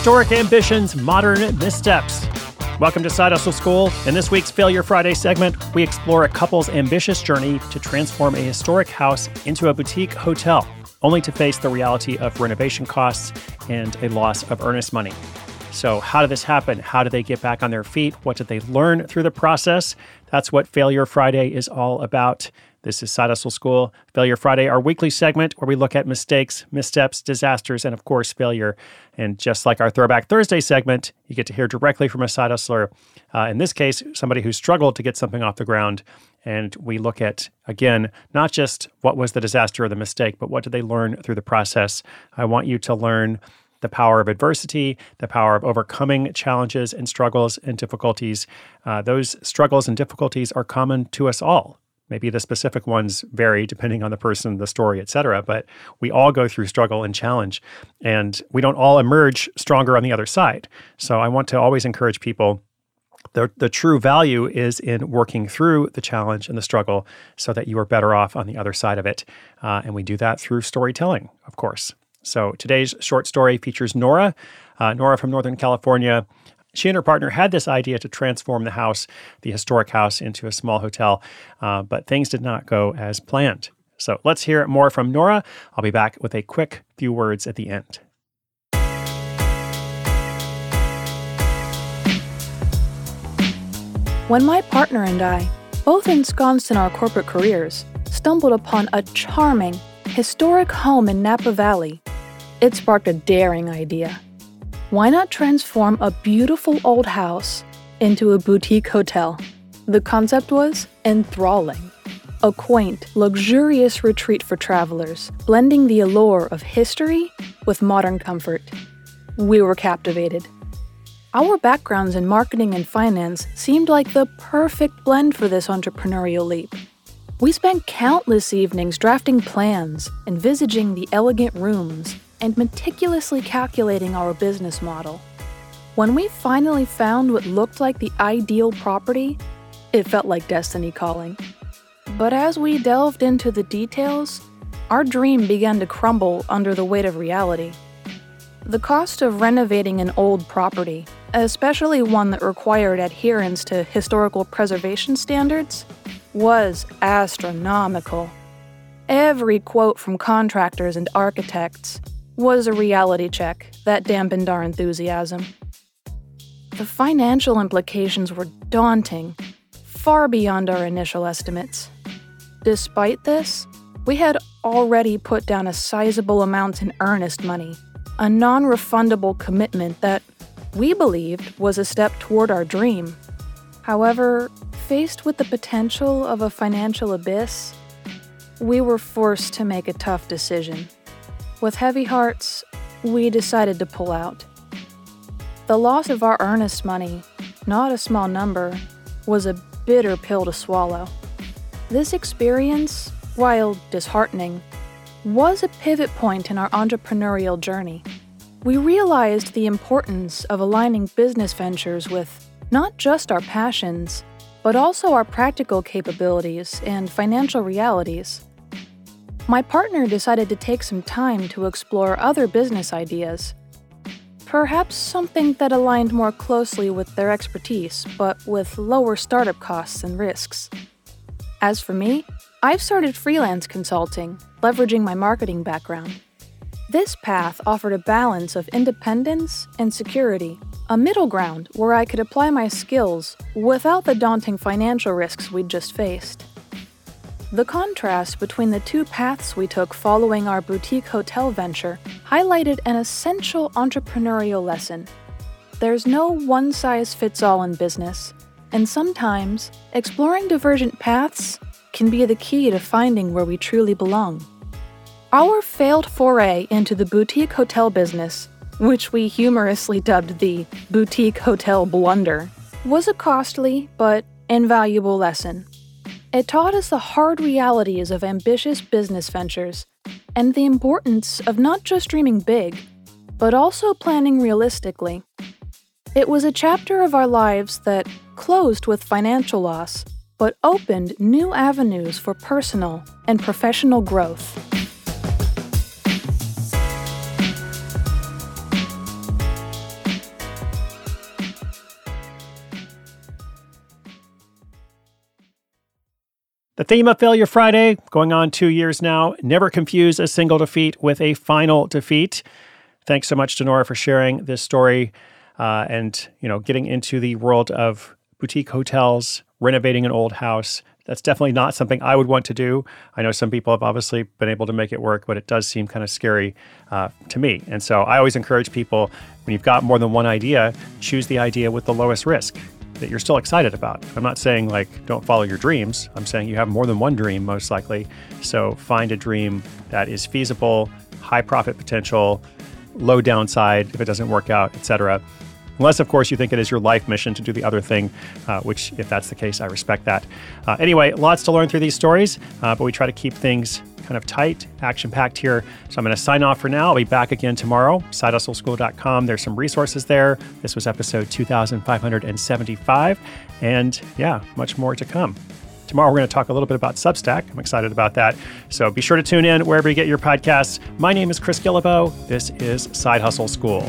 Historic ambitions, modern missteps. Welcome to Side Hustle School. In this week's Failure Friday segment, we explore a couple's ambitious journey to transform a historic house into a boutique hotel, only to face the reality of renovation costs and a loss of earnest money. So, how did this happen? How did they get back on their feet? What did they learn through the process? That's what Failure Friday is all about. This is Side Hustle School, Failure Friday, our weekly segment where we look at mistakes, missteps, disasters, and of course, failure. And just like our Throwback Thursday segment, you get to hear directly from a side hustler. Uh, in this case, somebody who struggled to get something off the ground. And we look at, again, not just what was the disaster or the mistake, but what did they learn through the process. I want you to learn the power of adversity, the power of overcoming challenges and struggles and difficulties. Uh, those struggles and difficulties are common to us all. Maybe the specific ones vary depending on the person, the story, etc. But we all go through struggle and challenge, and we don't all emerge stronger on the other side. So I want to always encourage people the, the true value is in working through the challenge and the struggle so that you are better off on the other side of it. Uh, and we do that through storytelling, of course. So today's short story features Nora. Uh, Nora from Northern California she and her partner had this idea to transform the house, the historic house, into a small hotel, uh, but things did not go as planned. So let's hear more from Nora. I'll be back with a quick few words at the end. When my partner and I, both ensconced in our corporate careers, stumbled upon a charming, historic home in Napa Valley, it sparked a daring idea why not transform a beautiful old house into a boutique hotel? The concept was enthralling. A quaint, luxurious retreat for travelers, blending the allure of history with modern comfort. We were captivated. Our backgrounds in marketing and finance seemed like the perfect blend for this entrepreneurial leap. We spent countless evenings drafting plans, envisaging the elegant rooms, and meticulously calculating our business model. When we finally found what looked like the ideal property, it felt like destiny calling. But as we delved into the details, our dream began to crumble under the weight of reality. The cost of renovating an old property, especially one that required adherence to historical preservation standards, was astronomical. Every quote from contractors and architects was a reality check that dampened our enthusiasm. The financial implications were daunting, far beyond our initial estimates. Despite this, we had already put down a sizable amount in earnest money, a non refundable commitment that we believed was a step toward our dream. However, faced with the potential of a financial abyss, we were forced to make a tough decision. With heavy hearts, we decided to pull out. The loss of our earnest money, not a small number, was a bitter pill to swallow. This experience, while disheartening, was a pivot point in our entrepreneurial journey. We realized the importance of aligning business ventures with not just our passions, but also our practical capabilities and financial realities my partner decided to take some time to explore other business ideas. Perhaps something that aligned more closely with their expertise, but with lower startup costs and risks. As for me, I've started freelance consulting, leveraging my marketing background. This path offered a balance of independence and security, a middle ground where I could apply my skills without the daunting financial risks we'd just faced. The contrast between the two paths we took following our boutique hotel venture highlighted an essential entrepreneurial lesson. There's no one size fits all in business, and sometimes exploring divergent paths can be the key to finding where we truly belong. Our failed foray into the boutique hotel business, which we humorously dubbed the boutique hotel blunder, was a costly but invaluable lesson. It taught us the hard realities of ambitious business ventures and the importance of not just dreaming big, but also planning realistically. It was a chapter of our lives that closed with financial loss, but opened new avenues for personal and professional growth. The theme of Failure Friday, going on two years now, never confuse a single defeat with a final defeat. Thanks so much to Nora for sharing this story uh, and you know getting into the world of boutique hotels, renovating an old house. That's definitely not something I would want to do. I know some people have obviously been able to make it work, but it does seem kind of scary uh, to me. And so I always encourage people when you've got more than one idea, choose the idea with the lowest risk that you're still excited about. I'm not saying like don't follow your dreams. I'm saying you have more than one dream most likely. So find a dream that is feasible, high profit potential, low downside if it doesn't work out, etc. Unless, of course, you think it is your life mission to do the other thing, uh, which, if that's the case, I respect that. Uh, anyway, lots to learn through these stories, uh, but we try to keep things kind of tight, action packed here. So I'm going to sign off for now. I'll be back again tomorrow. SideHustleSchool.com. There's some resources there. This was episode 2575. And yeah, much more to come. Tomorrow, we're going to talk a little bit about Substack. I'm excited about that. So be sure to tune in wherever you get your podcasts. My name is Chris Guillebeau. This is Side Hustle School.